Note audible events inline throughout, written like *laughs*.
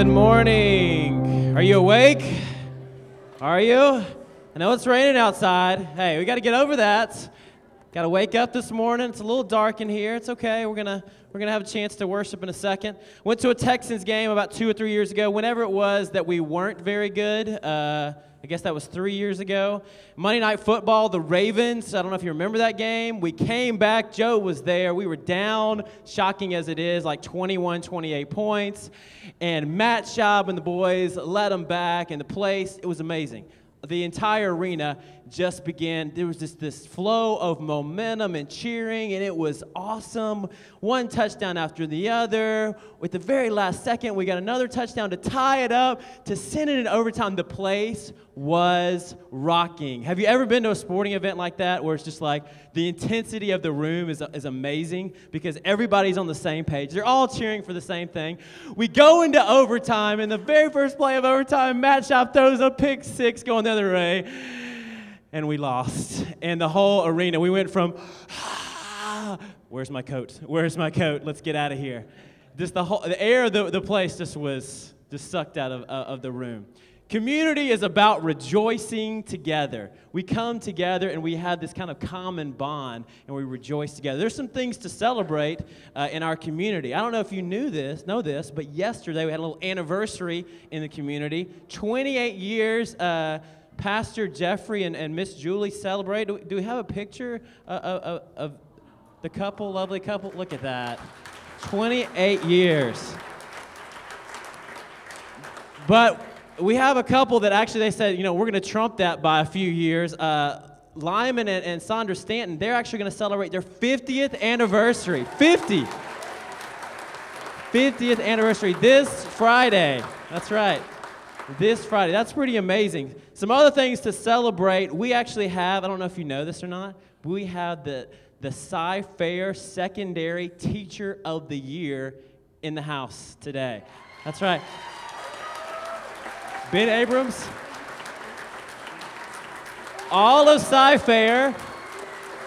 Good morning. Are you awake? Are you? I know it's raining outside. Hey, we got to get over that. Got to wake up this morning. It's a little dark in here. It's okay. We're gonna we're gonna have a chance to worship in a second. Went to a Texans game about two or three years ago. Whenever it was that we weren't very good. Uh, I guess that was three years ago. Monday Night Football, the Ravens. I don't know if you remember that game. We came back. Joe was there. We were down, shocking as it is, like 21, 28 points. And Matt Schaub and the boys led them back, and the place, it was amazing the entire arena just began. There was just this flow of momentum and cheering and it was awesome. One touchdown after the other. With the very last second we got another touchdown to tie it up to send it in overtime. The place was rocking. Have you ever been to a sporting event like that where it's just like the intensity of the room is, is amazing because everybody's on the same page? They're all cheering for the same thing. We go into overtime and the very first play of overtime matt Schaub throws a pick six going other way and we lost. And the whole arena, we went from, ah, where's my coat? Where's my coat? Let's get out of here. Just the whole, the air of the, the place just was just sucked out of, uh, of the room. Community is about rejoicing together. We come together and we have this kind of common bond and we rejoice together. There's some things to celebrate uh, in our community. I don't know if you knew this, know this, but yesterday we had a little anniversary in the community. 28 years. Uh, Pastor Jeffrey and, and Miss Julie celebrate. Do we, do we have a picture of, of, of the couple, lovely couple? Look at that. 28 years. But we have a couple that actually they said, you know, we're going to trump that by a few years. Uh, Lyman and, and Sandra Stanton, they're actually going to celebrate their 50th anniversary. 50. 50th anniversary this Friday. That's right. This Friday. That's pretty amazing. Some other things to celebrate. We actually have, I don't know if you know this or not, we have the, the Cy Fair Secondary Teacher of the Year in the house today. That's right. Ben Abrams. All of Cy Fair.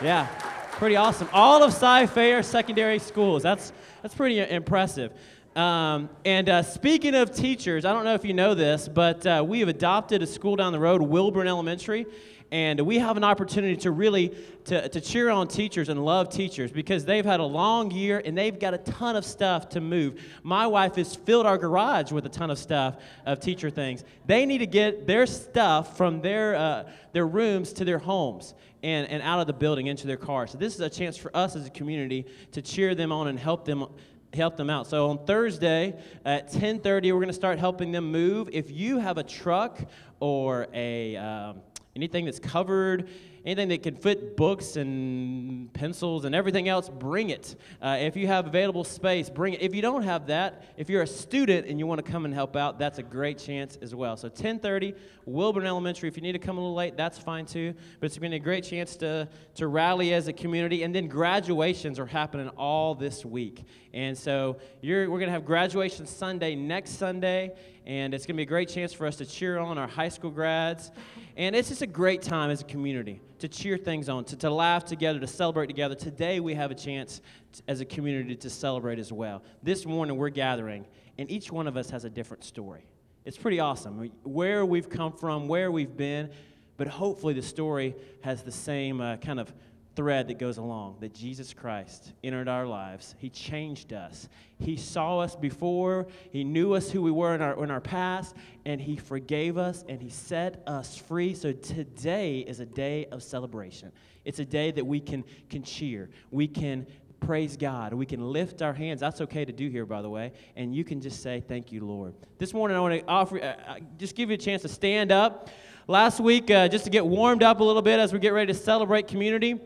Yeah, pretty awesome. All of Cy Fair secondary schools. That's, that's pretty impressive. Um, and uh, speaking of teachers, I don't know if you know this, but uh, we have adopted a school down the road, Wilburn Elementary, and we have an opportunity to really to, to cheer on teachers and love teachers because they've had a long year and they've got a ton of stuff to move. My wife has filled our garage with a ton of stuff of teacher things. They need to get their stuff from their uh, their rooms to their homes and, and out of the building into their cars. So this is a chance for us as a community to cheer them on and help them help them out. So on Thursday at 10:30, we're going to start helping them move. If you have a truck or a um, anything that's covered anything that can fit books and pencils and everything else, bring it. Uh, if you have available space, bring it. If you don't have that, if you're a student and you want to come and help out, that's a great chance as well. So 10:30, Wilburn Elementary. If you need to come a little late, that's fine too. But it's been a great chance to to rally as a community. And then graduations are happening all this week. And so we're going to have graduation Sunday next Sunday, and it's going to be a great chance for us to cheer on our high school grads. And it's just a great time as a community to cheer things on, to, to laugh together, to celebrate together. Today we have a chance to, as a community to celebrate as well. This morning we're gathering, and each one of us has a different story. It's pretty awesome. Where we've come from, where we've been, but hopefully the story has the same uh, kind of thread that goes along that Jesus Christ entered our lives. He changed us. He saw us before, He knew us who we were in our, in our past, and He forgave us and He set us free. So today is a day of celebration. It's a day that we can, can cheer. We can praise God. We can lift our hands. That's okay to do here, by the way. And you can just say, Thank you, Lord. This morning, I want to offer, uh, uh, just give you a chance to stand up. Last week, uh, just to get warmed up a little bit as we get ready to celebrate community,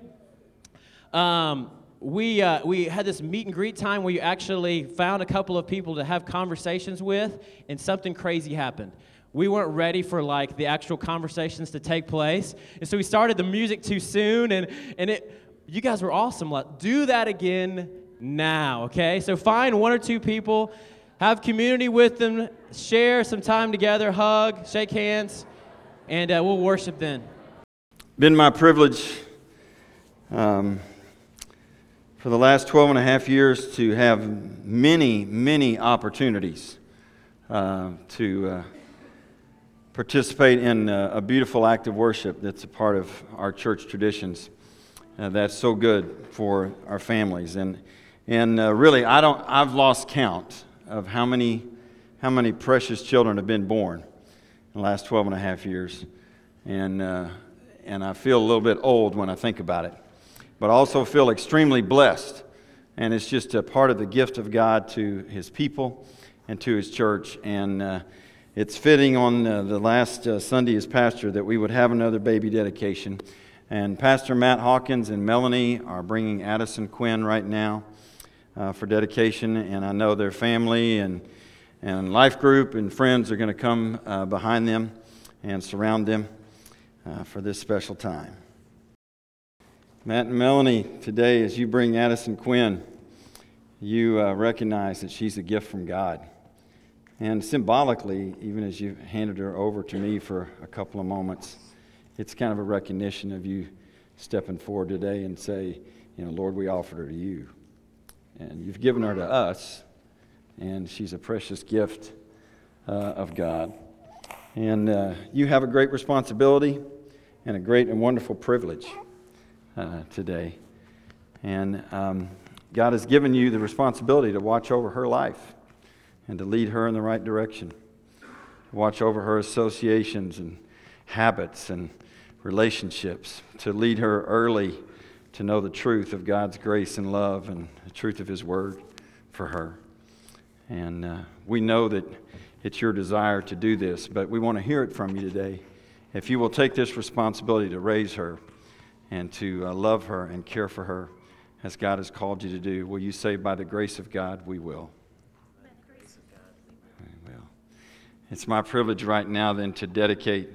um, we, uh, we had this meet and greet time where you actually found a couple of people to have conversations with, and something crazy happened. We weren't ready for like the actual conversations to take place, and so we started the music too soon, and, and it, you guys were awesome. Like, do that again now, okay? So find one or two people, have community with them, share some time together, hug, shake hands, and uh, we'll worship then. Been my privilege. Um, for the last 12 and a half years to have many, many opportunities uh, to uh, participate in uh, a beautiful act of worship that's a part of our church traditions. Uh, that's so good for our families. And, and uh, really, I don't, I've lost count of how many, how many precious children have been born in the last 12 and a half years. And, uh, and I feel a little bit old when I think about it. But also feel extremely blessed. And it's just a part of the gift of God to his people and to his church. And uh, it's fitting on uh, the last uh, Sunday as pastor that we would have another baby dedication. And Pastor Matt Hawkins and Melanie are bringing Addison Quinn right now uh, for dedication. And I know their family and, and life group and friends are going to come uh, behind them and surround them uh, for this special time. Matt and Melanie, today, as you bring Addison Quinn, you uh, recognize that she's a gift from God. And symbolically, even as you handed her over to me for a couple of moments, it's kind of a recognition of you stepping forward today and say, you know, Lord, we offered her to you. And you've given her to us, and she's a precious gift uh, of God. And uh, you have a great responsibility and a great and wonderful privilege uh, today. And um, God has given you the responsibility to watch over her life and to lead her in the right direction. Watch over her associations and habits and relationships, to lead her early to know the truth of God's grace and love and the truth of His Word for her. And uh, we know that it's your desire to do this, but we want to hear it from you today. If you will take this responsibility to raise her and to uh, love her and care for her as God has called you to do, will you say, by the grace of God, we will? Amen. We will. It's my privilege right now then to dedicate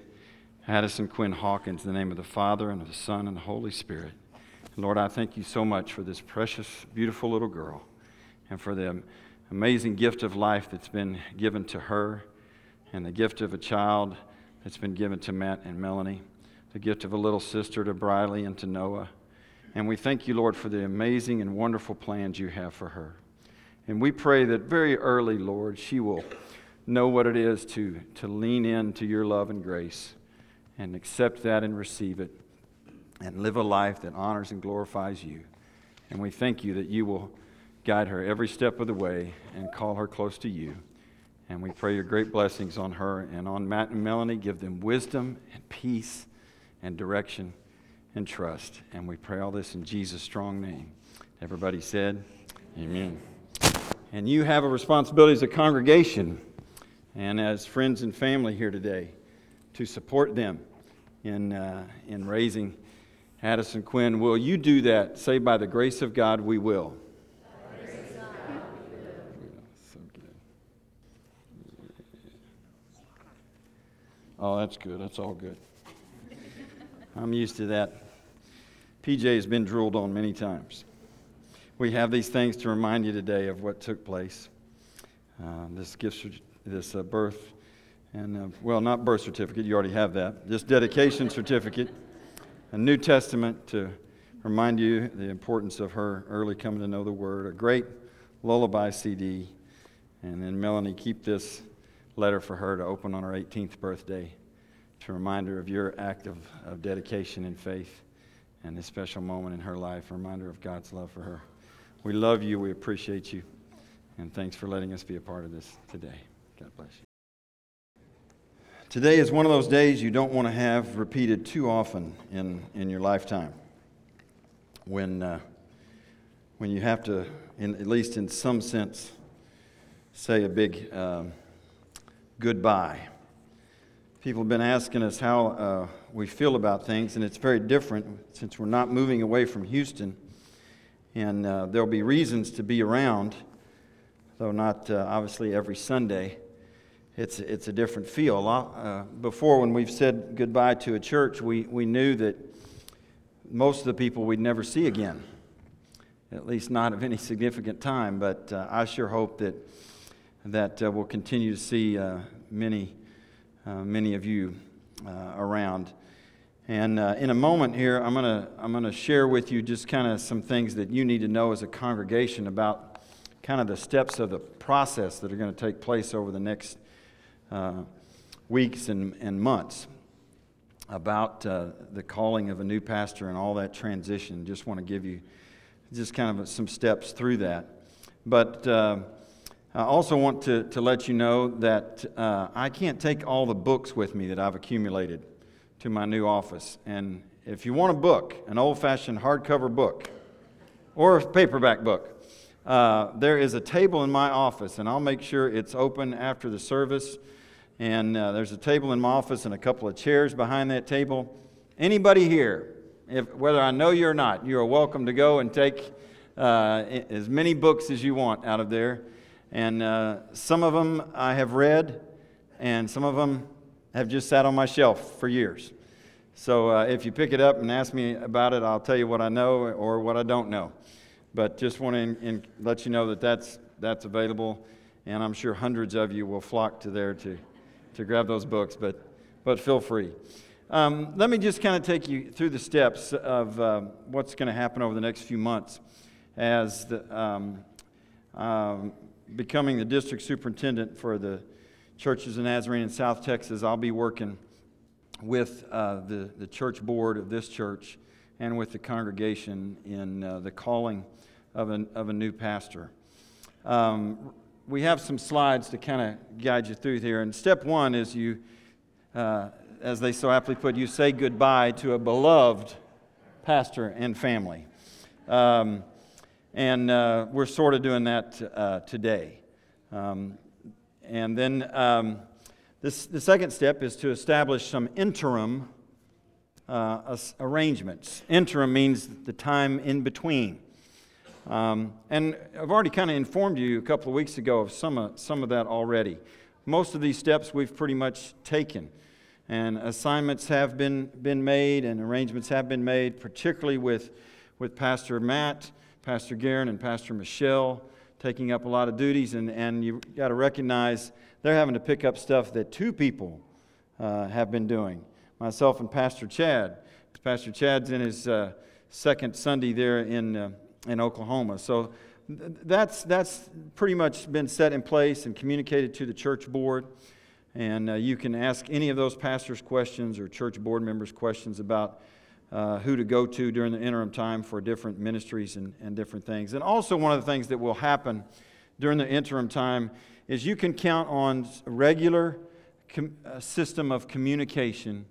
Addison Quinn Hawkins in the name of the Father and of the Son and the Holy Spirit. Lord, I thank you so much for this precious, beautiful little girl and for the amazing gift of life that's been given to her and the gift of a child that's been given to Matt and Melanie, the gift of a little sister to Briley and to Noah. And we thank you, Lord, for the amazing and wonderful plans you have for her. And we pray that very early, Lord, she will know what it is to, to lean into your love and grace and accept that and receive it and live a life that honors and glorifies you. And we thank you that you will guide her every step of the way and call her close to you. And we pray your great blessings on her and on Matt and Melanie. Give them wisdom and peace and direction and trust. And we pray all this in Jesus' strong name. Everybody said, Amen. And you have a responsibility as a congregation and as friends and family here today to support them in, uh, in raising Addison Quinn. Will you do that? Say, by the grace of God, we will. Oh, that's good. That's all good. I'm used to that. PJ has been drooled on many times. We have these things to remind you today of what took place. Uh, this gift this uh, birth and, uh, well, not birth certificate, you already have that, this dedication certificate, a New Testament to remind you the importance of her early coming to know the Word, a great lullaby CD, and then Melanie, keep this letter for her to open on her 18th birthday to remind her of your act of, of dedication and faith and this special moment in her life, a reminder of God's love for her. We love you, we appreciate you, and thanks for letting us be a part of this today. God bless you. Today is one of those days you don't want to have repeated too often in, in your lifetime. When, uh, when you have to, in, at least in some sense, say a big um, goodbye. People have been asking us how uh, we feel about things, and it's very different since we're not moving away from Houston. And uh, there'll be reasons to be around, though not uh, obviously every Sunday it's, it's a different feel. Uh, before, when we've said goodbye to a church, we, we knew that most of the people we'd never see again, at least not of any *laughs* significant time. But uh, I sure hope that, that uh, we'll continue to see many, uh, many of you uh, around. And in a moment here, I'm going to I'm to share with you just kind of some things that you need to know as a congregation about kind of the steps of the process that are going to take place over the next uh, weeks and, and months about uh, the calling of a new pastor and all that transition. Just want to give you just kind of some steps through that. But uh, I also want to, to let you know that uh, I can't take all the books with me that I've accumulated to my new office. And if you want a book, an old fashioned hardcover book, or a paperback book, uh, there is a table in my office, and I'll make sure it's open after the service. And uh, there's a table in my office and a couple of chairs behind that table. Anybody here, if, whether I know you or not, you are welcome to go and take uh, as many books as you want out of there. And uh, some of them I have read, and some of them have just sat on my shelf for years. So uh, if you pick it up and ask me about it, I'll tell you what I know or what I don't know. But just want to let you know that that's, that's available, and I'm sure hundreds of you will flock to there to, to grab those books, but, but feel free. Um, let me just kind of take you through the steps of uh, what's going to happen over the next few months as the, um, um, becoming the district superintendent for the churches in Nazarene in South Texas. I'll be working with uh, the, the church board of this church and with the congregation in uh, the calling of, an, of a new pastor. Um, we have some slides to kind of guide you through here. And step one is you, uh, as they so aptly put, you say goodbye to a beloved pastor and family. Um, and uh, we're sort of doing that uh, today. Um, and then um, this, the second step is to establish some interim uh, arrangements. Interim means the time in between. Um, and I've already kind of informed you a couple of weeks ago of some of, some of that already. Most of these steps we've pretty much taken. And assignments have been, been made and arrangements have been made, particularly with, with Pastor Matt, Pastor Guerin, and Pastor Michelle taking up a lot of duties. And, and you've got to recognize they're having to pick up stuff that two people uh, have been doing myself and Pastor Chad. Pastor Chad's in his uh, second Sunday there in. Uh, in Oklahoma. So that's, that's pretty much been set in place and communicated to the church board. And uh, you can ask any of those pastors questions or church board members questions about uh, who to go to during the interim time for different ministries and, and different things. And also, one of the things that will happen during the interim time is you can count on a regular com- a system of communication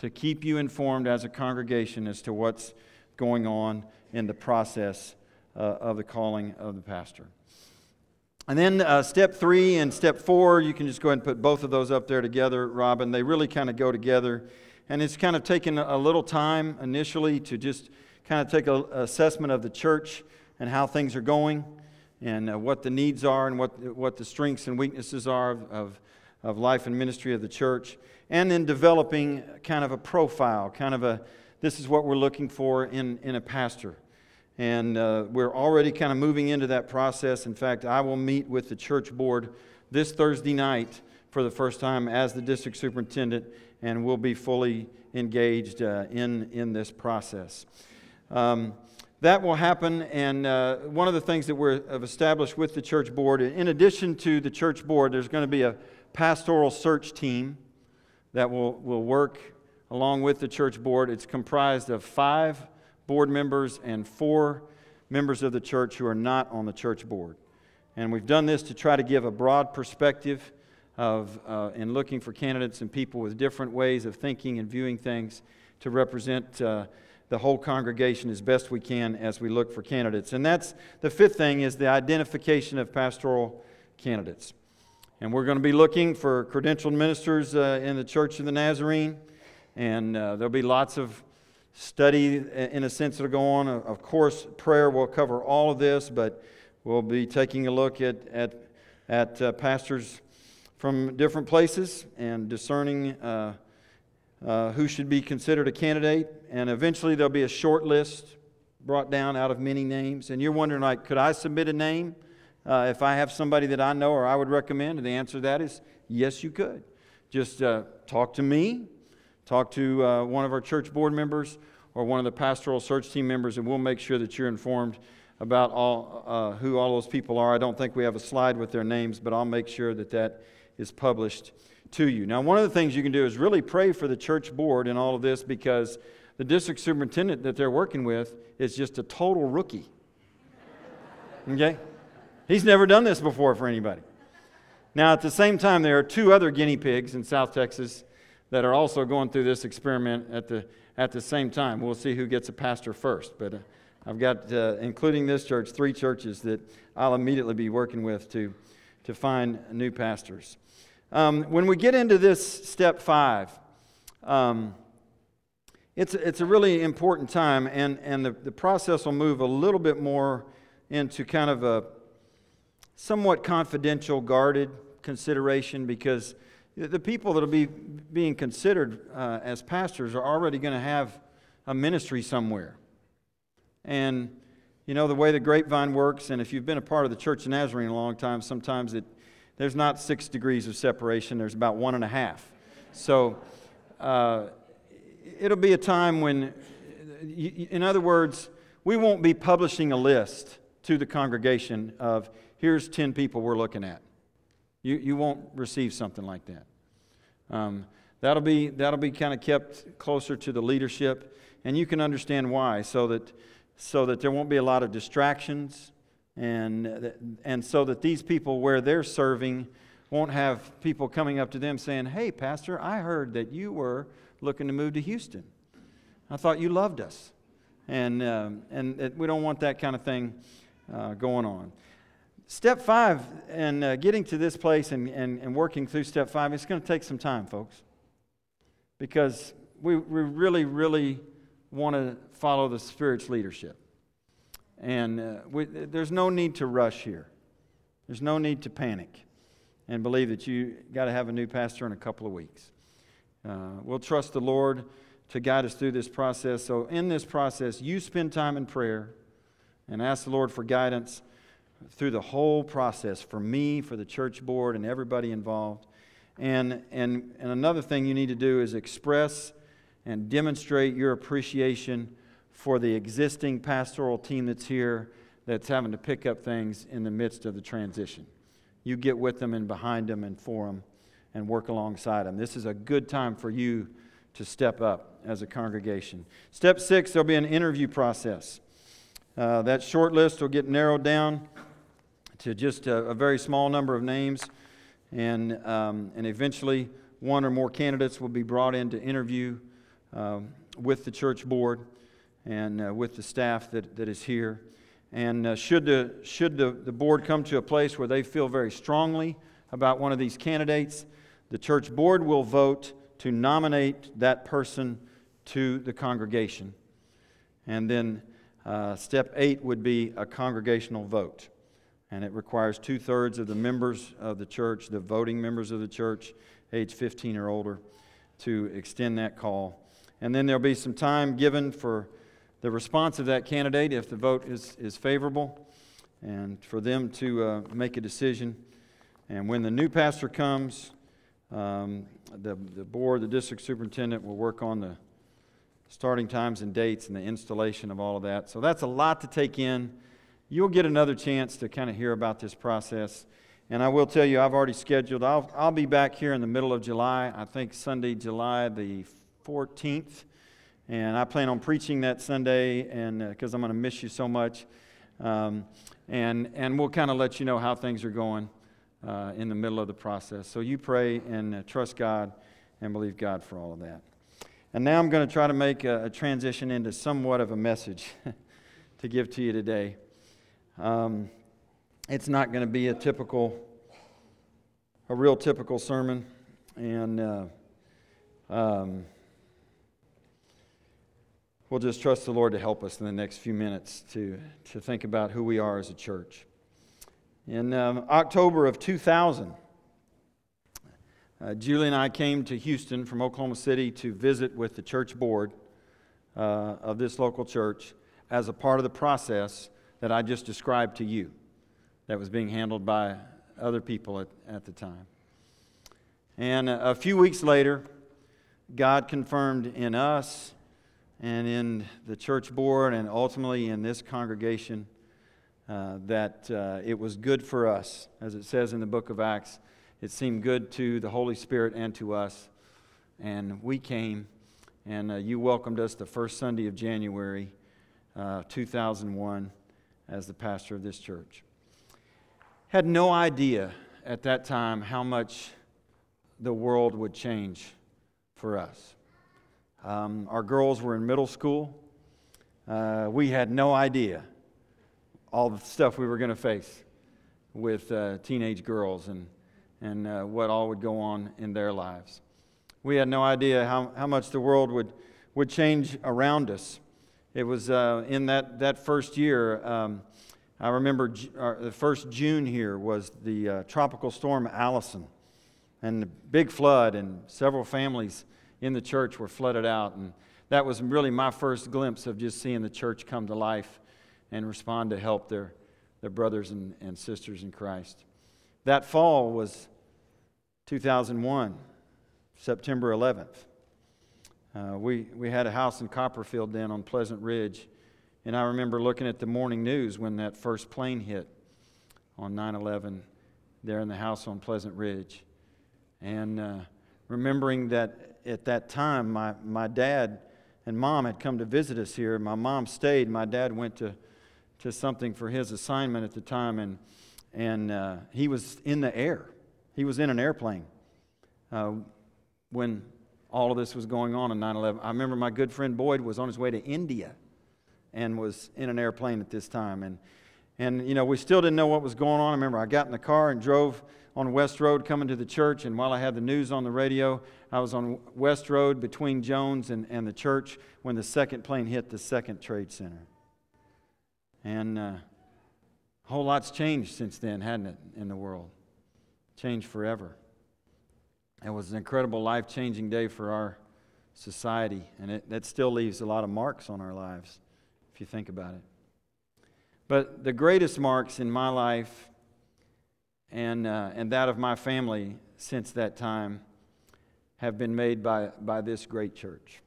to keep you informed as a congregation as to what's going on in the process uh, of the calling of the pastor. And then uh, step three and step four, you can just go ahead and put both of those up there together, Robin. They really kind of go together. And it's kind of taken a little time initially to just kind of take an assessment of the church and how things are going and uh, what the needs are and what, what the strengths and weaknesses are of, of, of life and ministry of the church. And then developing kind of a profile, kind of a this is what we're looking for in, in a pastor. And uh, we're already kind of moving into that process. In fact, I will meet with the church board this Thursday night for the first time as the district superintendent, and we'll be fully engaged uh, in, in this process. Um, that will happen, and uh, one of the things that we have established with the church board, in addition to the church board, there's going to be a pastoral search team that will, will work along with the church board. It's comprised of five board members and four members of the church who are not on the church board. And we've done this to try to give a broad perspective of, uh, in looking for candidates and people with different ways of thinking and viewing things to represent uh, the whole congregation as best we can as we look for candidates. And that's the fifth thing is the identification of pastoral candidates. And we're going to be looking for credentialed ministers uh, in the Church of the Nazarene. And uh, there'll be lots of study, in a sense, that'll go on. Of course, prayer will cover all of this, but we'll be taking a look at, at, at uh, pastors from different places and discerning uh, uh, who should be considered a candidate. And eventually, there'll be a short list brought down out of many names. And you're wondering, like, could I submit a name uh, if I have somebody that I know or I would recommend? And the answer to that is yes, you could. Just uh, talk to me Talk to uh, one of our church board members or one of the pastoral search team members, and we'll make sure that you're informed about all, uh, who all those people are. I don't think we have a slide with their names, but I'll make sure that that is published to you. Now, one of the things you can do is really pray for the church board in all of this because the district superintendent that they're working with is just a total rookie. Okay? He's never done this before for anybody. Now, at the same time, there are two other guinea pigs in South Texas that are also going through this experiment at the, at the same time. We'll see who gets a pastor first. But uh, I've got, uh, including this church, three churches that I'll immediately be working with to, to find new pastors. Um, when we get into this step five, um, it's, it's a really important time, and, and the, the process will move a little bit more into kind of a somewhat confidential, guarded consideration because the people that will be being considered uh, as pastors are already going to have a ministry somewhere. And, you know, the way the grapevine works, and if you've been a part of the Church of Nazarene a long time, sometimes it there's not six degrees of separation, there's about one and a half. So uh, it'll be a time when, in other words, we won't be publishing a list to the congregation of here's 10 people we're looking at. You, you won't receive something like that. Um, that'll be, that'll be kind of kept closer to the leadership, and you can understand why, so that, so that there won't be a lot of distractions and, and so that these people where they're serving won't have people coming up to them saying, Hey, Pastor, I heard that you were looking to move to Houston. I thought you loved us. And, um, and we don't want that kind of thing uh, going on. Step five, and uh, getting to this place and, and, and working through step five, it's going to take some time, folks. Because we, we really, really want to follow the Spirit's leadership. And uh, we, there's no need to rush here. There's no need to panic and believe that you got to have a new pastor in a couple of weeks. Uh, we'll trust the Lord to guide us through this process. So, in this process, you spend time in prayer and ask the Lord for guidance through the whole process for me, for the church board, and everybody involved. And, and, and another thing you need to do is express and demonstrate your appreciation for the existing pastoral team that's here that's having to pick up things in the midst of the transition. You get with them and behind them and for them and work alongside them. This is a good time for you to step up as a congregation. Step six, there'll be an interview process. Uh, that short list will get narrowed down to just a, a very small number of names, and, um, and eventually one or more candidates will be brought in to interview uh, with the church board and uh, with the staff that, that is here. And uh, should, the, should the, the board come to a place where they feel very strongly about one of these candidates, the church board will vote to nominate that person to the congregation. And then uh, step eight would be a congregational vote. And it requires two thirds of the members of the church, the voting members of the church, age 15 or older, to extend that call. And then there'll be some time given for the response of that candidate if the vote is, is favorable and for them to uh, make a decision. And when the new pastor comes, um, the, the board, the district superintendent will work on the starting times and dates and the installation of all of that. So that's a lot to take in. You'll get another chance to kind of hear about this process. And I will tell you, I've already scheduled, I'll, I'll be back here in the middle of July, I think Sunday, July the 14th. And I plan on preaching that Sunday, and because uh, I'm going to miss you so much. Um, and, and we'll kind of let you know how things are going uh, in the middle of the process. So you pray and uh, trust God and believe God for all of that. And now I'm going to try to make a, a transition into somewhat of a message *laughs* to give to you today. Um, it's not going to be a typical, a real typical sermon. And uh, um, we'll just trust the Lord to help us in the next few minutes to, to think about who we are as a church. In um, October of 2000, uh, Julie and I came to Houston from Oklahoma City to visit with the church board uh, of this local church as a part of the process that I just described to you that was being handled by other people at, at the time. And a, a few weeks later, God confirmed in us and in the church board and ultimately in this congregation uh, that uh, it was good for us. As it says in the book of Acts, it seemed good to the Holy Spirit and to us. And we came, and uh, you welcomed us the first Sunday of January, uh, 2001, as the pastor of this church. Had no idea at that time how much the world would change for us. Um, our girls were in middle school. Uh, we had no idea all the stuff we were going to face with uh, teenage girls and, and uh, what all would go on in their lives. We had no idea how, how much the world would, would change around us. It was uh, in that, that first year, um, I remember the first June here was the uh, tropical storm Allison and the big flood, and several families in the church were flooded out. And that was really my first glimpse of just seeing the church come to life and respond to help their, their brothers and, and sisters in Christ. That fall was 2001, September 11th. Uh, we, we had a house in Copperfield then on Pleasant Ridge, and I remember looking at the morning news when that first plane hit on 9 11 there in the house on Pleasant Ridge. And uh, remembering that at that time, my, my dad and mom had come to visit us here. My mom stayed. My dad went to to something for his assignment at the time, and, and uh, he was in the air. He was in an airplane uh, when all of this was going on in 9 11. I remember my good friend Boyd was on his way to India and was in an airplane at this time. And, and, you know, we still didn't know what was going on. I remember I got in the car and drove on West Road coming to the church, and while I had the news on the radio, I was on West Road between Jones and, and the church when the second plane hit the second trade center. And uh, a whole lot's changed since then, hadn't it, in the world? Changed forever. It was an incredible life changing day for our society, and it, that still leaves a lot of marks on our lives, if you think about it. But the greatest marks in my life and, uh, and that of my family since that time have been made by, by this great church.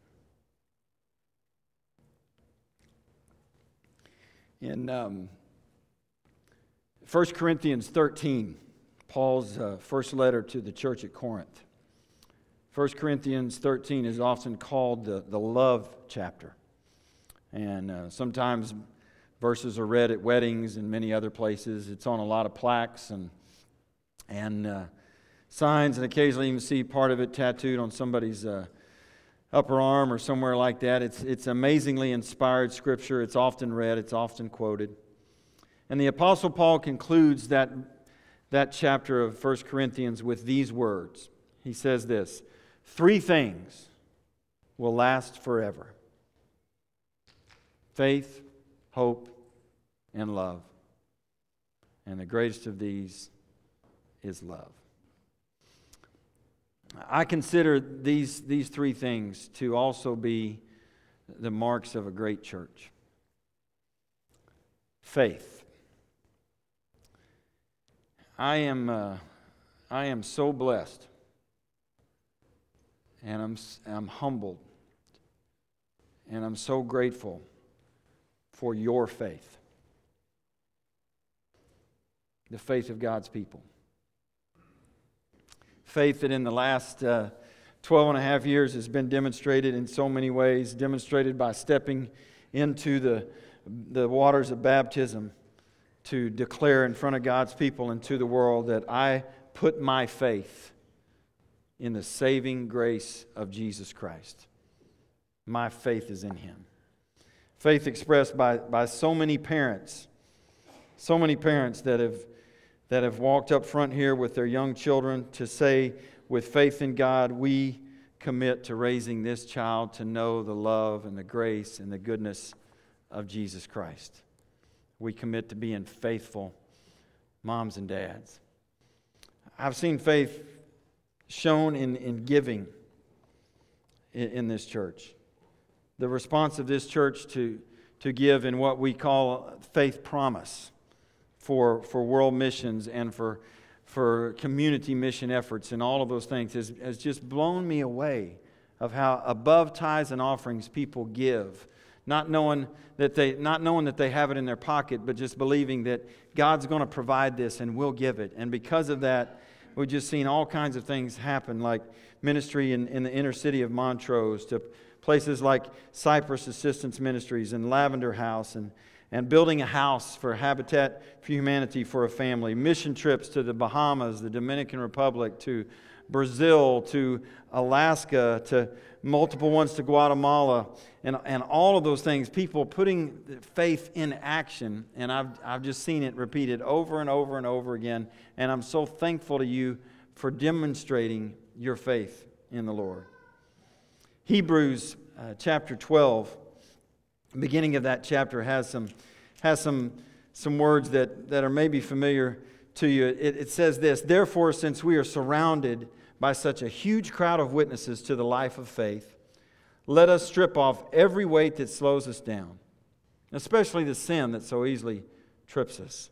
In um, 1 Corinthians 13, Paul's uh, first letter to the church at Corinth. 1 Corinthians 13 is often called the, the love chapter. And uh, sometimes verses are read at weddings and many other places. It's on a lot of plaques and, and uh, signs, and occasionally you can see part of it tattooed on somebody's uh, upper arm or somewhere like that. It's, it's amazingly inspired scripture. It's often read, it's often quoted. And the Apostle Paul concludes that, that chapter of 1 Corinthians with these words. He says this Three things will last forever faith, hope, and love. And the greatest of these is love. I consider these, these three things to also be the marks of a great church faith. I am, uh, I am so blessed and I'm, I'm humbled and I'm so grateful for your faith, the faith of God's people faith that in the last uh, 12 and a half years has been demonstrated in so many ways, demonstrated by stepping into the, the waters of baptism to declare in front of God's people and to the world that I put my faith in the saving grace of Jesus Christ. My faith is in Him. Faith expressed by, by so many parents, so many parents that have that have walked up front here with their young children to say, with faith in God, we commit to raising this child to know the love and the grace and the goodness of Jesus Christ. We commit to being faithful moms and dads. I've seen faith shown in, in giving in, in this church. The response of this church to, to give in what we call faith promise for, for world missions and for, for community mission efforts and all of those things has, has just blown me away of how above tithes and offerings people give not knowing that they not knowing that they have it in their pocket, but just believing that God's going to provide this and we'll give it. And because of that, we've just seen all kinds of things happen, like ministry in, in the inner city of Montrose to places like Cypress Assistance Ministries and Lavender House and, and building a house for Habitat for Humanity for a family, mission trips to the Bahamas, the Dominican Republic, to Brazil, to Alaska, to multiple ones to Guatemala, and, and all of those things, people putting faith in action. And I've, I've just seen it repeated over and over and over again. And I'm so thankful to you for demonstrating your faith in the Lord. Hebrews uh, chapter 12, beginning of that chapter, has some, has some, some words that, that are maybe familiar to you. It, it says this Therefore, since we are surrounded by such a huge crowd of witnesses to the life of faith, let us strip off every weight that slows us down, especially the sin that so easily trips us.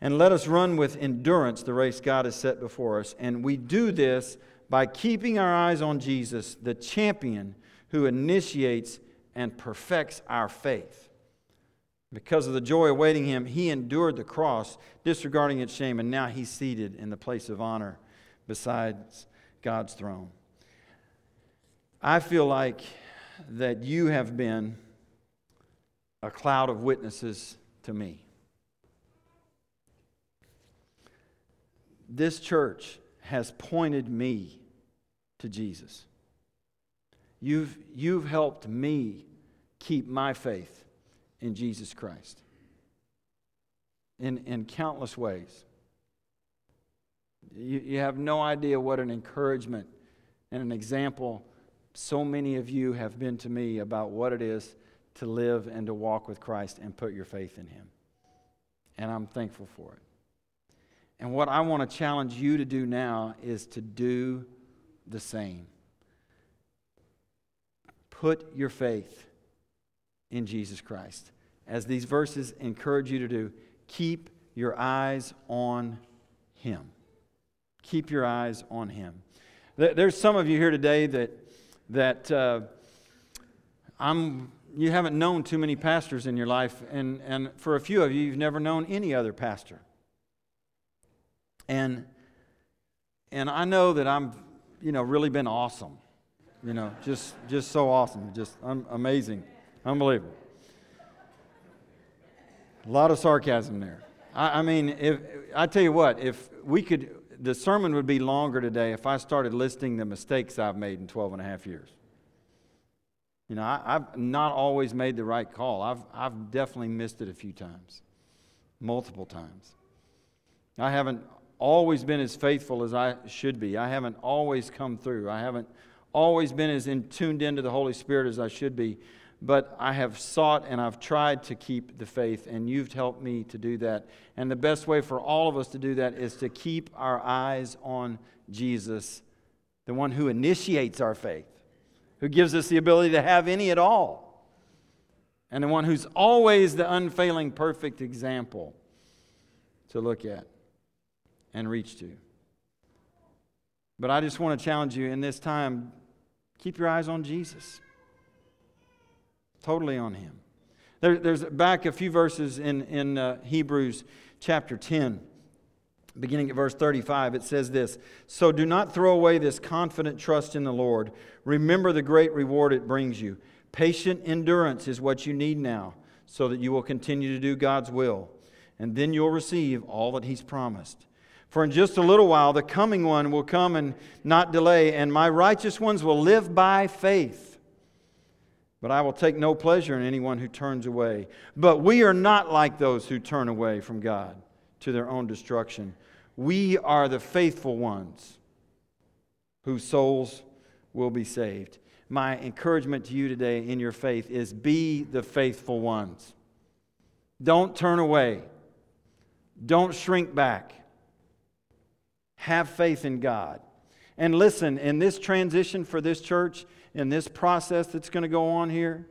And let us run with endurance the race God has set before us. And we do this by keeping our eyes on Jesus, the champion who initiates and perfects our faith. Because of the joy awaiting him, he endured the cross, disregarding its shame, and now he's seated in the place of honor besides God's throne. I feel like that you have been a cloud of witnesses to me. This church has pointed me to Jesus. You've, you've helped me keep my faith in Jesus Christ in, in countless ways. You, you have no idea what an encouragement and an example so many of you have been to me about what it is to live and to walk with Christ and put your faith in Him. And I'm thankful for it. And what I want to challenge you to do now is to do the same. Put your faith in Jesus Christ. As these verses encourage you to do, keep your eyes on Him. Keep your eyes on him. There's some of you here today that, that uh, I'm, you haven't known too many pastors in your life, and, and for a few of you, you've never known any other pastor. And, and I know that I'm, you know, really been awesome. You know, just, just so awesome, just amazing, unbelievable. A lot of sarcasm there. I, I mean, if I tell you what, if we could the sermon would be longer today if I started listing the mistakes I've made in 12 and a half years. You know, I, have not always made the right call. I've, I've definitely missed it a few times, multiple times. I haven't always been as faithful as I should be. I haven't always come through. I haven't always been as in, tuned into the Holy Spirit as I should be but I have sought and I've tried to keep the faith, and you've helped me to do that. And the best way for all of us to do that is to keep our eyes on Jesus, the one who initiates our faith, who gives us the ability to have any at all, and the one who's always the unfailing, perfect example to look at and reach to. But I just want to challenge you in this time keep your eyes on Jesus totally on Him. There, there's back a few verses in, in uh, Hebrews chapter 10, beginning at verse 35. It says this So do not throw away this confident trust in the Lord. Remember the great reward it brings you. Patient endurance is what you need now, so that you will continue to do God's will. And then you'll receive all that He's promised. For in just a little while, the coming one will come and not delay, and my righteous ones will live by faith. But I will take no pleasure in anyone who turns away. But we are not like those who turn away from God to their own destruction. We are the faithful ones whose souls will be saved. My encouragement to you today in your faith is be the faithful ones. Don't turn away. Don't shrink back. Have faith in God. And listen, in this transition for this church, in this process that's going to go on here,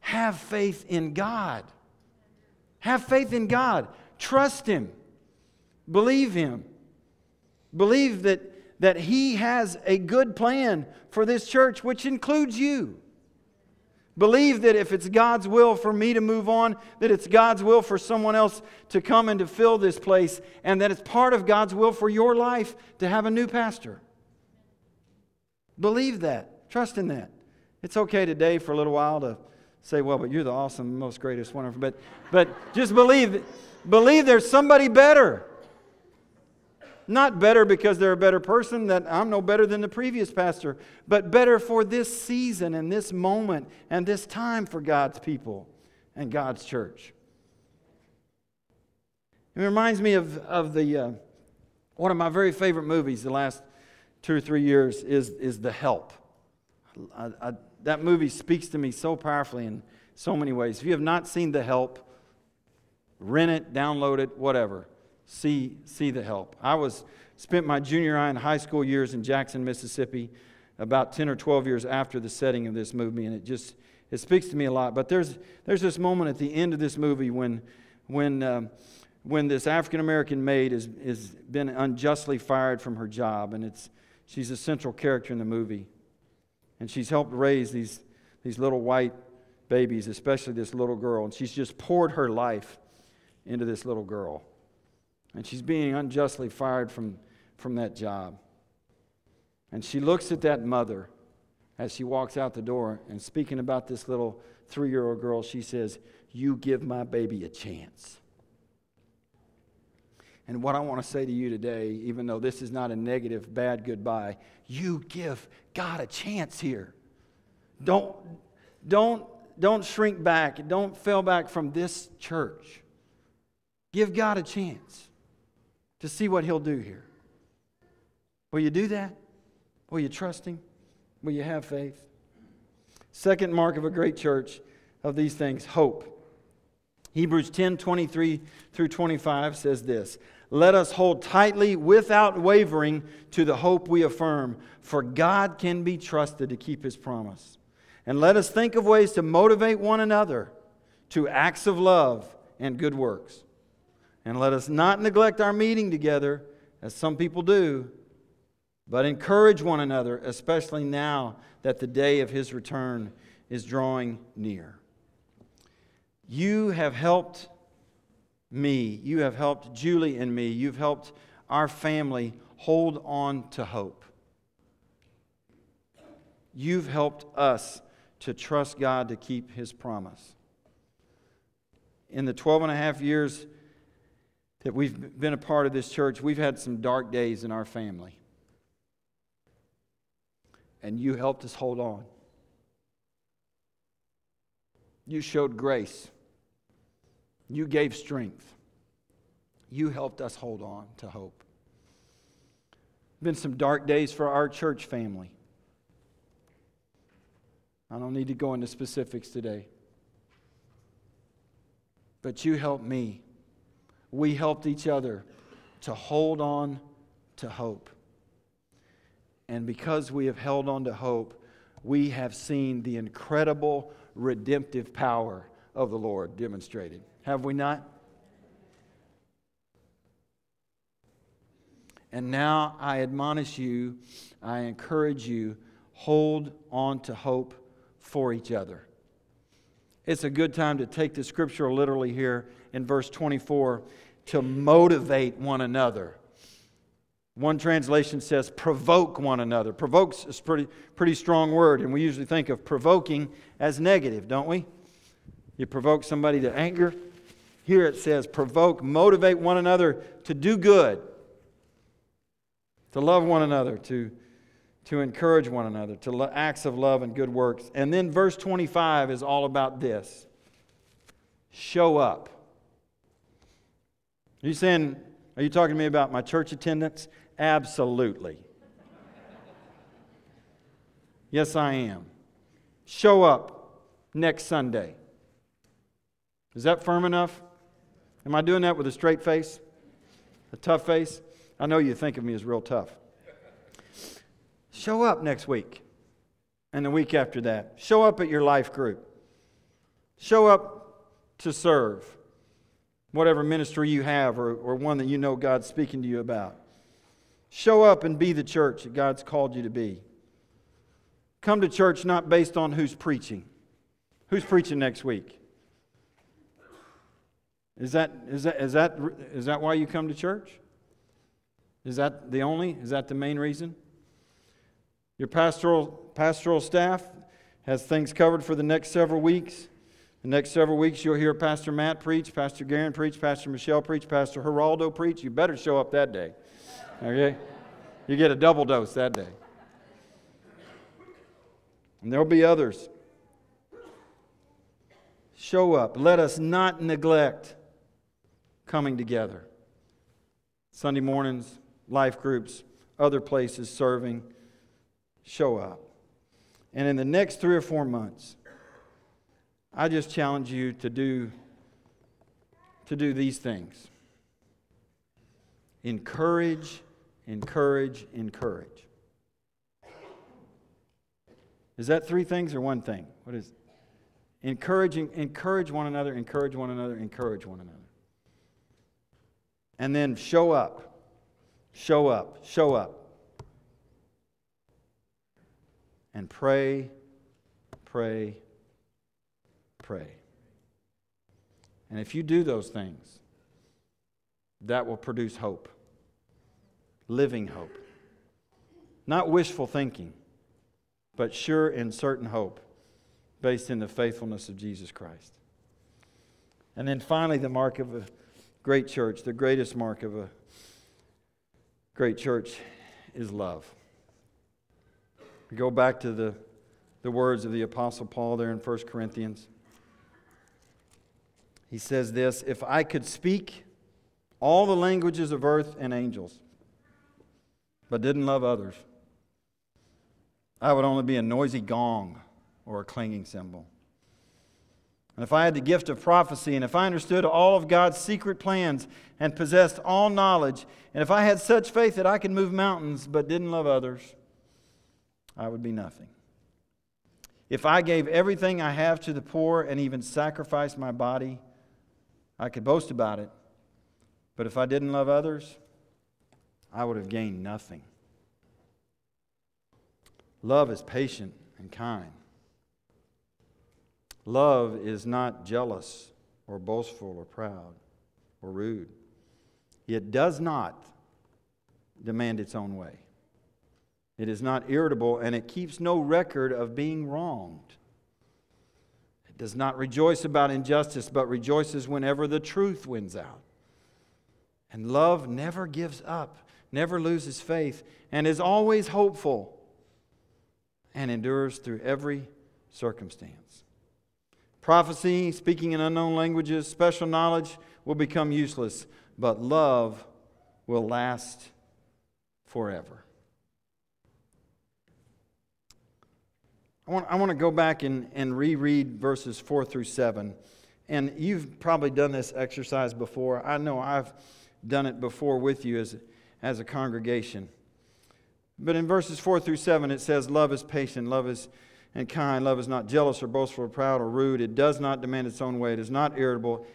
have faith in God. Have faith in God. Trust Him. Believe Him. Believe that, that He has a good plan for this church, which includes you. Believe that if it's God's will for me to move on, that it's God's will for someone else to come and to fill this place, and that it's part of God's will for your life to have a new pastor. Believe that. Trust in that. It's okay today for a little while to say, well, but you're the awesome, most greatest, wonderful. But, but just believe, believe there's somebody better. Not better because they're a better person, that I'm no better than the previous pastor, but better for this season and this moment and this time for God's people and God's church. It reminds me of, of the, uh, one of my very favorite movies the last two or three years is, is The Help. I, I, that movie speaks to me so powerfully in so many ways. If you have not seen The Help, rent it, download it, whatever see, see the help. I was spent my junior high and high school years in Jackson, Mississippi, about 10 or 12 years after the setting of this movie, and it just it speaks to me a lot. But there's there's this moment at the end of this movie when when um, when this African American maid is is been unjustly fired from her job, and it's she's a central character in the movie, and she's helped raise these these little white babies, especially this little girl, and she's just poured her life into this little girl. And she's being unjustly fired from, from that job. And she looks at that mother as she walks out the door and speaking about this little three year old girl, she says, You give my baby a chance. And what I want to say to you today, even though this is not a negative, bad goodbye, you give God a chance here. Don't, don't, don't shrink back. Don't fall back from this church. Give God a chance to see what He'll do here. Will you do that? Will you trust Him? Will you have faith? Second mark of a great church of these things hope. Hebrews 10 23 through 25 says this Let us hold tightly without wavering to the hope we affirm, for God can be trusted to keep his promise. And let us think of ways to motivate one another to acts of love and good works. And let us not neglect our meeting together, as some people do, but encourage one another, especially now that the day of his return is drawing near. You have helped me, you have helped Julie and me, you've helped our family hold on to hope. You've helped us to trust God to keep his promise. In the 12 and a half years that we've been a part of this church, we've had some dark days in our family. And you helped us hold on. You showed grace. You gave strength. You helped us hold on to hope. Been some dark days for our church family. I don't need to go into specifics today. But you helped me we helped each other to hold on to hope. And because we have held on to hope, we have seen the incredible redemptive power of the Lord demonstrated. Have we not? And now I admonish you, I encourage you, hold on to hope for each other. It's a good time to take the scripture literally here in verse 24 to motivate one another. One translation says provoke one another. Provokes is a pretty, pretty strong word, and we usually think of provoking as negative, don't we? You provoke somebody to anger. Here it says provoke, motivate one another to do good, to love one another, to, to encourage one another, to acts of love and good works. And then verse 25 is all about this show up. Are you saying, are you talking to me about my church attendance? Absolutely. yes, I am. Show up next Sunday. Is that firm enough? Am I doing that with a straight face? A tough face? I know you think of me as real tough. Show up next week and the week after that. Show up at your life group. Show up to serve whatever ministry you have or, or one that you know God's speaking to you about. Show up and be the church that God's called you to be. Come to church not based on who's preaching, Who's preaching next week? Is that, is, that, is, that, is that why you come to church? Is that the only? Is that the main reason? Your pastoral, pastoral staff has things covered for the next several weeks. The next several weeks, you'll hear Pastor Matt preach, Pastor Garen preach, Pastor Michelle preach, Pastor Geraldo preach. You better show up that day. Okay? You get a double dose that day. And there'll be others. Show up. Let us not neglect coming together. Sunday mornings, life groups, other places serving. Show up. And in the next three or four months, I just challenge you to do, to do these things encourage, encourage, encourage. Is that three things or one thing? What is encouraging encourage one another, encourage one another, encourage one another. And then show up. Show up. Show up. And pray, pray, pray. And if you do those things, that will produce hope, living hope. Not wishful thinking, but sure and certain hope based in the faithfulness of Jesus Christ. And then finally, the mark of a great church, the greatest mark of a great church is love. We go back to the, the words of the Apostle Paul there in 1 Corinthians. He says this If I could speak all the languages of earth and angels, but didn't love others, I would only be a noisy gong or a clanging cymbal. And if I had the gift of prophecy, and if I understood all of God's secret plans and possessed all knowledge, and if I had such faith that I could move mountains but didn't love others, I would be nothing. If I gave everything I have to the poor and even sacrificed my body, I could boast about it. But if I didn't love others, I would have gained nothing. Love is patient and kind. Love is not jealous or boastful or proud or rude. It does not demand its own way. It is not irritable and it keeps no record of being wronged. It does not rejoice about injustice, but rejoices whenever the truth wins out. And love never gives up, never loses faith, and is always hopeful and endures through every circumstance. Prophecy, speaking in unknown languages, special knowledge will become useless, but love will last forever. I want, I want to go back and, and reread verses 4 through 7. And you've probably done this exercise before. I know I've done it before with you as, as a congregation. But in verses 4 through 7, it says, Love is patient, love is and kind. Love is not jealous or boastful or proud or rude. It does not demand its own way. It is not irritable.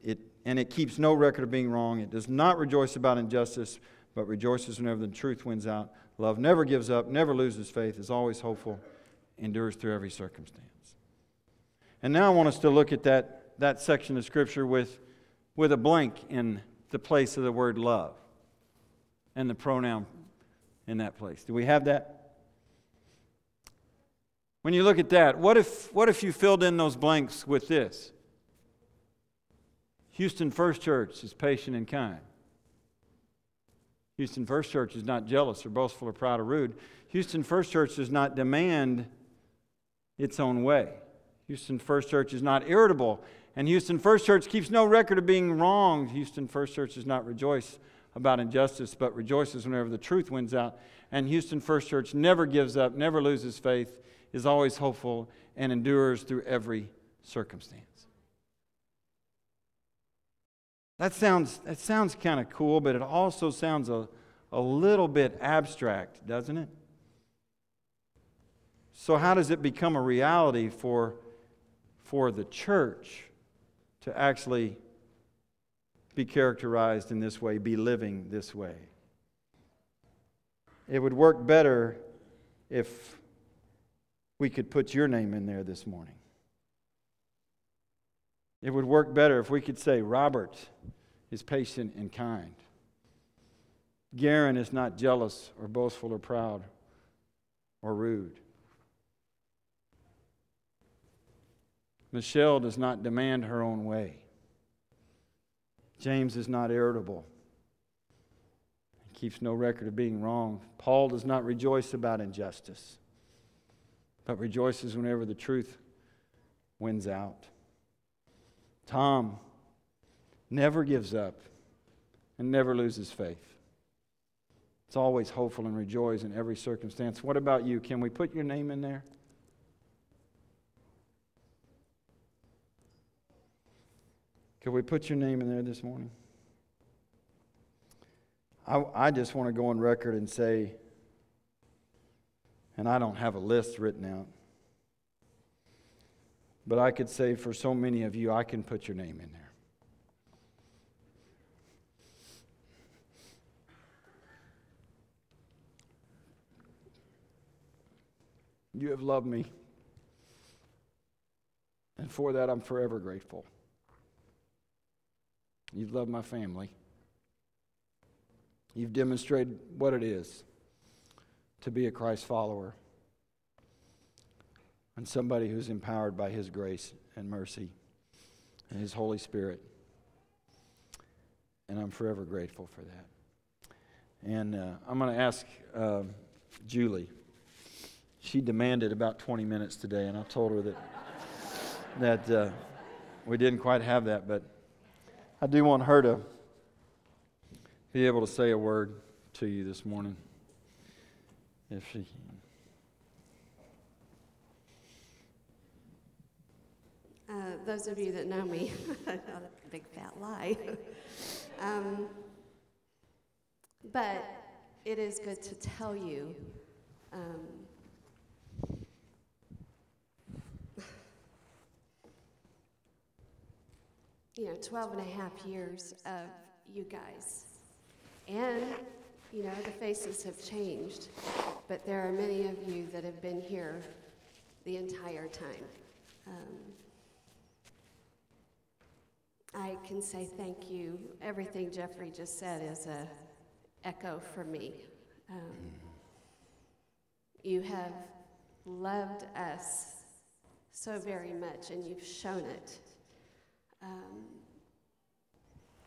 It, and it keeps no record of being wrong. It does not rejoice about injustice, but rejoices whenever the truth wins out. Love never gives up, never loses faith, is always hopeful, endures through every circumstance. And now I want us to look at that, that section of Scripture with, with a blank in the place of the word love and the pronoun in that place. Do we have that? When you look at that, what if, what if you filled in those blanks with this? Houston First Church is patient and kind. Houston First Church is not jealous or boastful or proud or rude. Houston First Church does not demand its own way. Houston First Church is not irritable. And Houston First Church keeps no record of being wronged. Houston First Church does not rejoice about injustice, but rejoices whenever the truth wins out. And Houston First Church never gives up, never loses faith, is always hopeful and endures through every circumstance. That sounds, that sounds kind of cool, but it also sounds a, a little bit abstract, doesn't it? So, how does it become a reality for, for the church to actually be characterized in this way, be living this way? It would work better if we could put your name in there this morning. It would work better if we could say, Robert is patient and kind. Garen is not jealous or boastful or proud or rude. Michelle does not demand her own way. James is not irritable. He keeps no record of being wrong. Paul does not rejoice about injustice, but rejoices whenever the truth wins out. Tom never gives up and never loses faith. It's always hopeful and rejoices in every circumstance. What about you? Can we put your name in there? Could we put your name in there this morning? I, I just want to go on record and say, and I don't have a list written out, but I could say for so many of you, I can put your name in there. You have loved me. And for that, I'm forever grateful. You've loved my family. You've demonstrated what it is to be a Christ follower and somebody who's empowered by His grace and mercy and His Holy Spirit. And I'm forever grateful for that. And uh, I'm going to ask uh, Julie she demanded about 20 minutes today, and I told her that, that uh, we didn't quite have that, but I do want her to be able to say a word to you this morning, if she Uh, those of you that know me, *laughs* not a big fat lie. um, but it is good to tell you um, you know, 12 and a half years of you guys. And, you know, the faces have changed, but there are many of you that have been here the entire time. Um, I can say thank you. Everything Jeffrey just said is a echo for me. Um, you have loved us so very much, and you've shown it. Um,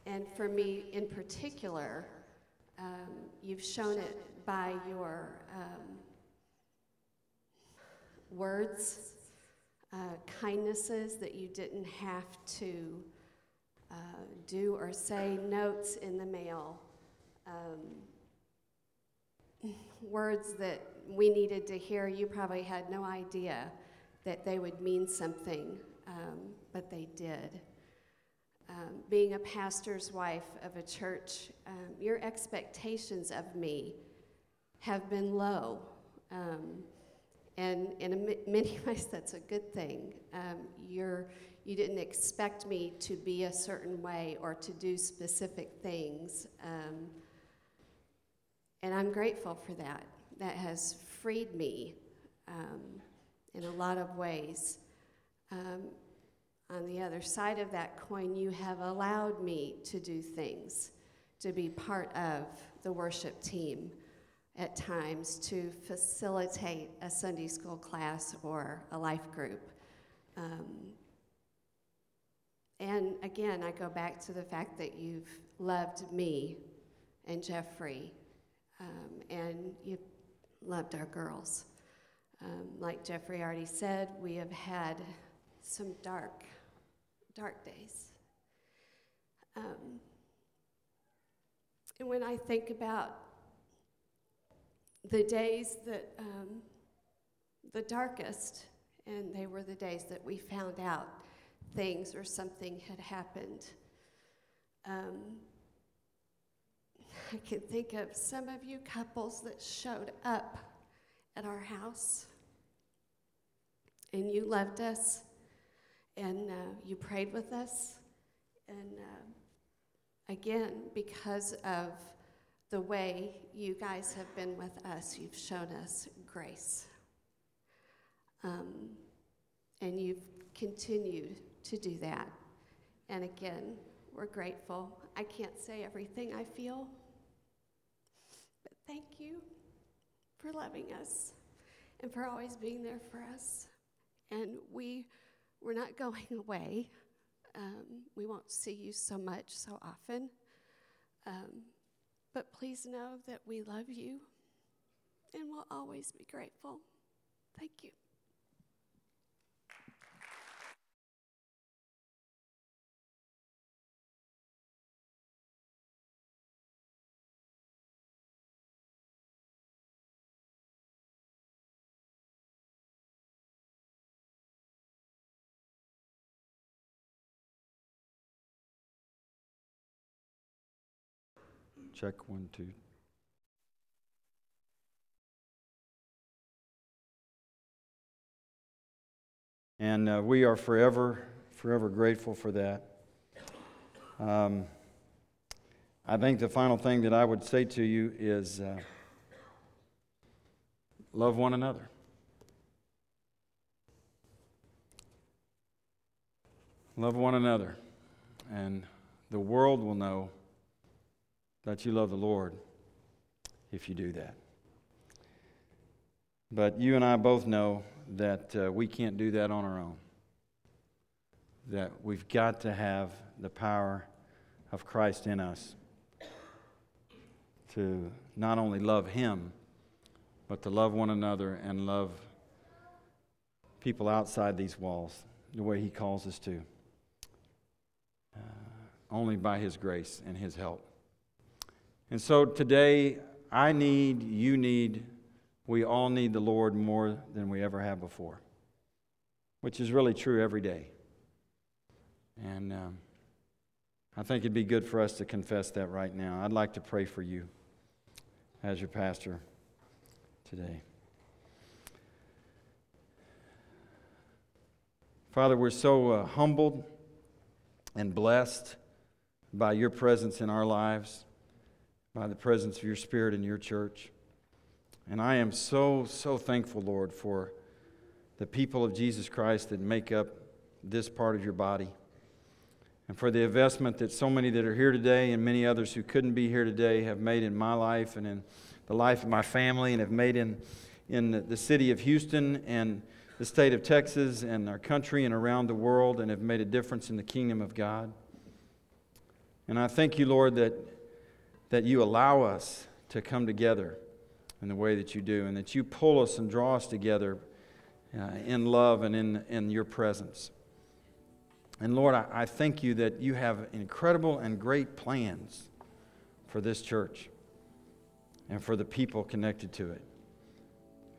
and for me in particular, um, you've shown it by your um, words, uh, kindnesses that you didn't have to uh, do or say, notes in the mail, um, words that we needed to hear. You probably had no idea that they would mean something, um, but they did um, being a pastor's wife of a church, um, your expectations of me have been low. Um, and in *laughs* many ways, that's a good thing. Um, you're, you didn't expect me to be a certain way or to do specific things. Um, and I'm grateful for that. That has freed me um, in a lot of ways. Um, on the other side of that coin, you have allowed me to do things, to be part of the worship team at times, to facilitate a Sunday school class or a life group. Um, and again, I go back to the fact that you've loved me and Jeffrey, um, and you've loved our girls. Um, like Jeffrey already said, we have had some dark dark days. Um, and when I think about the days that, um, the darkest, and they were the days that we found out things or something had happened. Um, I can think of some of you couples that showed up at our house and you loved us and uh, you prayed with us. And uh, again, because of the way you guys have been with us, you've shown us grace. Um, and you've continued to do that And again, we're grateful. I can't say everything I feel, but thank you for loving us and for always being there for us. And we, we're not going *laughs* away. Um, we won't see you so much so often. Um, but please know that we love you and we'll always be grateful. Thank you. Check one, two. And uh, we are forever, forever grateful for that. Um, I think the final thing that I would say to you is uh, love one another. Love one another. And the world will know that you love the Lord if you do that. But you and I both know that uh, we can't do that on our own. That we've got to have the power of Christ in us to not only love Him, but to love one another and love people outside these walls the way He calls us to, uh, only by His grace and His help. And so today, I need, you need, we all need the Lord more than we ever have before, which is really true every day. And um, I think it'd be good for us to confess that right now. I'd like to pray for you as your pastor today. Father, we're so uh, humbled and blessed by your presence in our lives by the presence of your Spirit in your church. And I am so, so thankful, Lord, for the people of Jesus Christ that make up this part of your body. And for the investment that so many that are here today and many others who couldn't be here today have made in my life and in the life of my family and have made in, in the city of Houston and the state of Texas and our country and around the world and have made a difference in the kingdom of God. And I thank you, Lord, that that you allow us to come together in the way that you do, and that you pull us and draw us together uh, in love and in, in your presence. And Lord, I, I thank you that you have incredible and great plans for this church and for the people connected to it.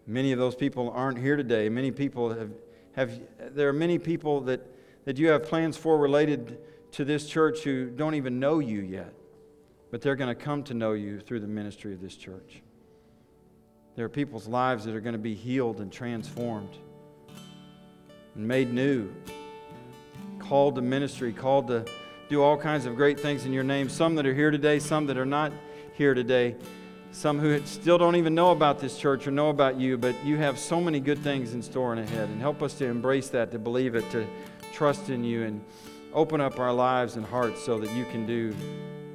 Many of those people aren't here today. Many people have, have there are many people that, that you have plans for related to this church who don't even know you yet but they're going to come to know you through the ministry of this church. There are people's lives that are going to be healed and transformed and made new, called to ministry, called to do all kinds of great things in your name. Some that are here today, some that are not here today, some who still don't even know about this church or know about you, but you have so many good things in store and ahead. And help us to embrace that, to believe it, to trust in you, and open up our lives and hearts so that you can do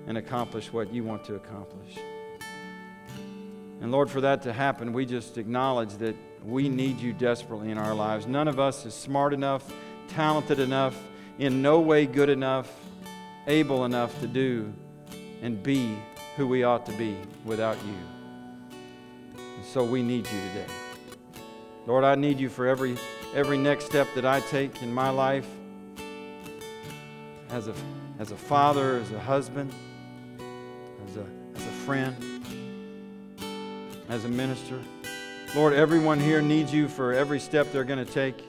and accomplish what you want to accomplish. And Lord, for that to happen, we just acknowledge that we need you desperately in our lives. None of us is smart enough, talented enough, in no way good enough, able enough to do and be who we ought to be without you. And so we need you today. Lord, I need you for every every next step that I take in my life as a as a father, as a husband as a, as a friend, as a minister. Lord, everyone here needs you for every step they're going to take,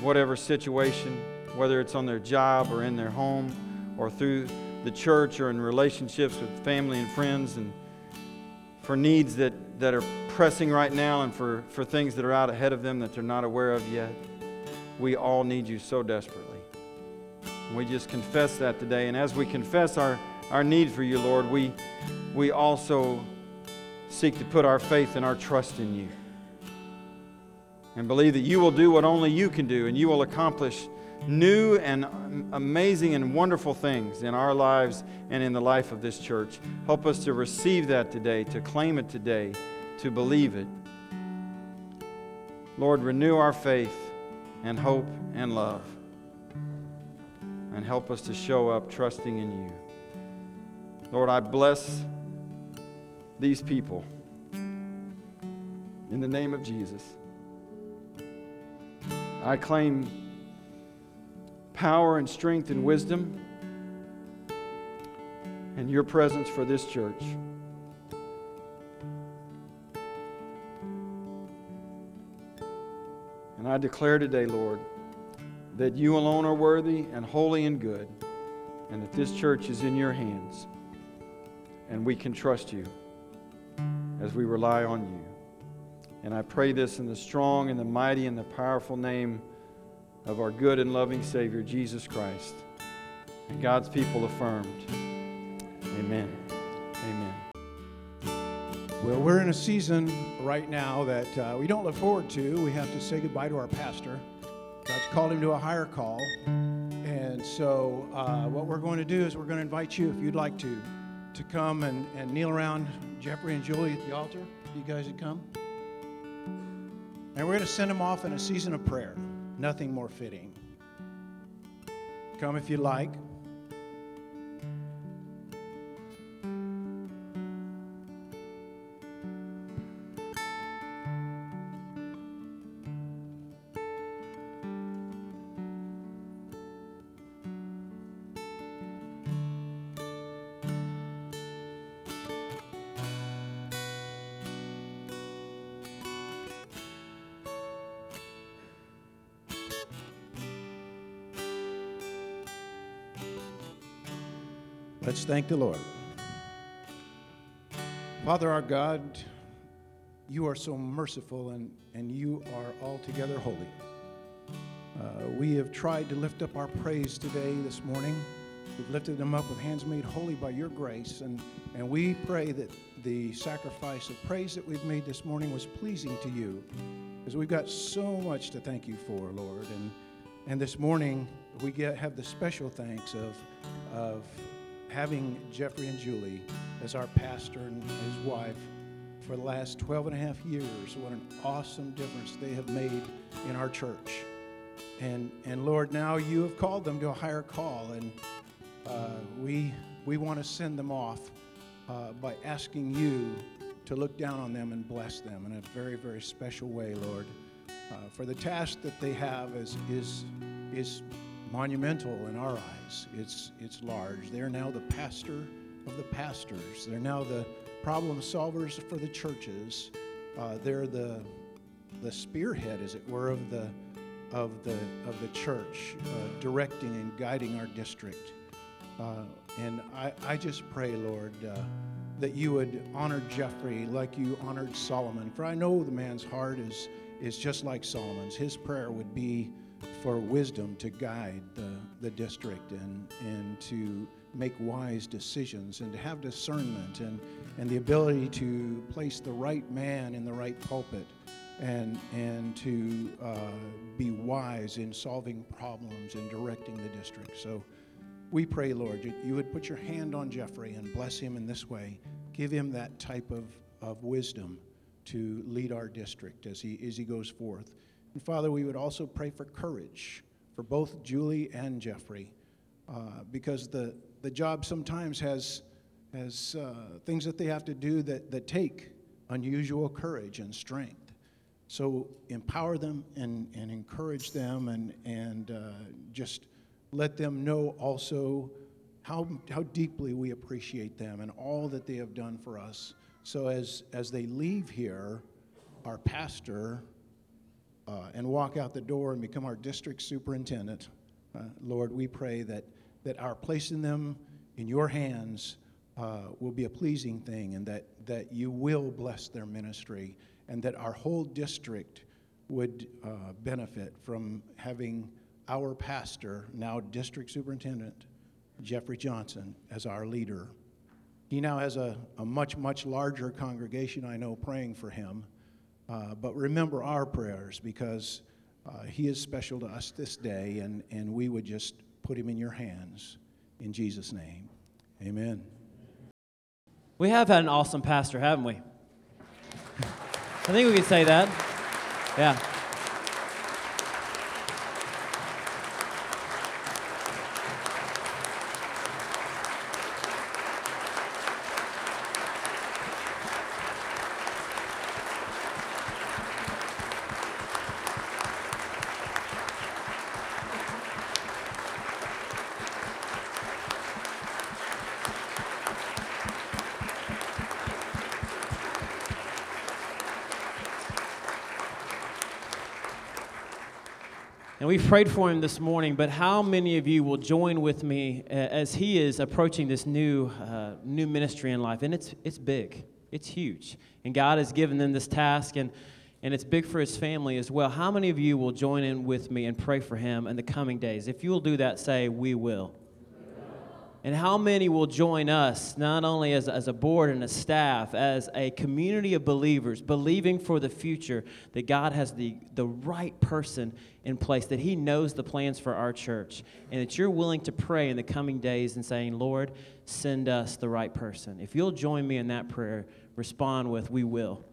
whatever situation, whether it's on their job or in their home or through the church or in relationships with family and friends, and for needs that, that are pressing right now and for, for things that are out ahead of them that they're not aware of yet. We all need you so desperately. We just confess that today. And as we confess our our need for you, Lord, we, we also seek to put our faith and our trust in you and believe that you will do what only you can do and you will accomplish new and amazing and wonderful things in our lives and in the life of this church. Help us to receive that today, to claim it today, to believe it. Lord, renew our faith and hope and love. And help us to show up trusting in you. Lord, I bless these people in the name of Jesus. I claim power and strength and wisdom and your presence for this church. And I declare today, Lord, that you alone are worthy and holy and good, and that this church is in your hands, and we can trust you as we rely on you. And I pray this in the strong and the mighty and the powerful name of our good and loving Savior, Jesus Christ. And God's people affirmed. Amen. Amen. Well, we're in a season right now that uh, we don't look forward to. We have to say goodbye to our pastor. God's called him to a higher call. And so, uh, what we're going to do is we're going to invite you, if you'd like to, to come and, and kneel around Jeffrey and Julie at the altar. You guys would come. And we're going to send them off in a season of prayer. Nothing more fitting. Come if you like. Thank the Lord. Father our God, you are so merciful and, and you are altogether holy. Uh, we have tried to lift up our praise today, this morning. We've lifted them up with hands made holy by your grace. And, and we pray that the sacrifice of praise that we've made this morning was pleasing to you. Because we've got so much to thank you for, Lord. And, and this morning, we get, have the special thanks of, of having Jeffrey and Julie as our pastor and his wife for the last 12 and a half years. What an awesome difference they have made in our church. And, and Lord, now you have called them to a higher call, and uh, we, we want to send them off uh, by asking you to look down on them and bless them in a very, very special way, Lord. Uh, for the task that they have is, is, is monumental in our eyes. It's, it's large. They're now the pastor of the pastors. They're now the problem solvers for the churches. Uh, they're the, the spearhead, as it were, of the, of the, of the church, uh, directing and guiding our district. Uh, and I, I just pray, Lord, uh, that you would honor Jeffrey like you honored Solomon. For I know the man's heart is, is just like Solomon's. His prayer would be, for wisdom to guide the, the district and, and to make wise decisions and to have discernment and, and the ability to place the right man in the right pulpit and, and to uh, be wise in solving problems and directing the district. So we pray, Lord, you, you would put your hand on Jeffrey and bless him in this way. Give him that type of, of wisdom to lead our district as he, as he goes forth. And Father, we would also pray for courage for both Julie and Jeffrey, uh, because the, the job sometimes has, has uh, things that they have to do that, that take unusual courage and strength. So empower them and, and encourage them and, and uh, just let them know also how, how deeply we appreciate them and all that they have done for us. So as, as they leave here, our pastor uh, and walk out the door and become our district superintendent, uh, Lord, we pray that, that our placing them in your hands uh, will be a pleasing thing and that, that you will bless their ministry and that our whole district would uh, benefit from having our pastor, now district superintendent, Jeffrey Johnson, as our leader. He now has a, a much, much larger congregation, I know, praying for him. Uh, but remember our prayers because Uh, he is special to us this day, and, and we would just put him in your hands in Jesus' name. Amen. We have had an awesome pastor, haven't we? *laughs* I think we can say that. Yeah. Prayed for him this morning, but how many of you will join with me uh, as he is approaching this new, uh, new ministry in life? And it's, it's big, it's huge. And God has given them this task, and, and it's big for his family as well. How many of you will join in with me and pray for him in the coming days? If you will do that, say, We will. And how many will join us, not only as, as a board and a staff, as a community of believers, believing for the future that God has the, the right person in place, that He knows the plans for our church, and that you're willing to pray in the coming days and saying, Lord, send us the right person. If you'll join me in that prayer, respond with, We will.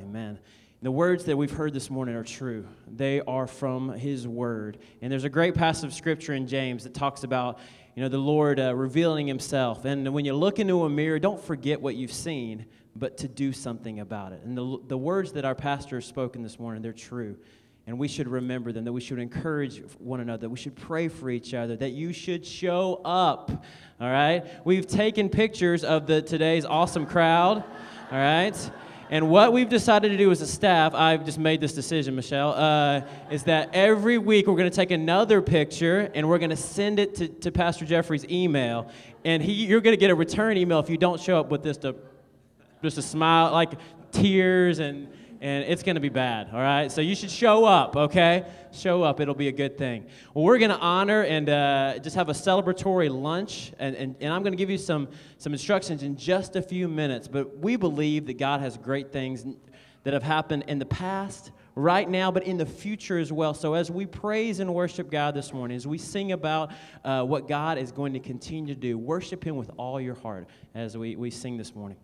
Amen. The words that we've heard this morning are true. They are from His Word. And there's a great passage of Scripture in James that talks about, you know, the Lord uh, revealing Himself. And when you look into a mirror, don't forget what you've seen, but to do something about it. And the, the words that our pastor has spoken this morning, they're true. And we should remember them, that we should encourage one another, that we should pray for each other, that you should show up. All right? We've taken pictures of the today's awesome crowd. All right? And what we've decided to do as a staff, I've just made this decision, Michelle, uh, is that every week we're going to take another picture and we're going to send it to, to Pastor Jeffrey's email. And he, you're going to get a return email if you don't show up with just a, just a smile, like tears and and it's going to be bad, all right? So you should show up, okay? Show up, it'll be a good thing. Well, we're going to honor and uh, just have a celebratory lunch, and, and, and I'm going to give you some, some instructions in just a few minutes. But we believe that God has great things that have happened in the past, right now, but in the future as well. So as we praise and worship God this morning, as we sing about uh, what God is going to continue to do, worship Him with all your heart as we, we sing this morning.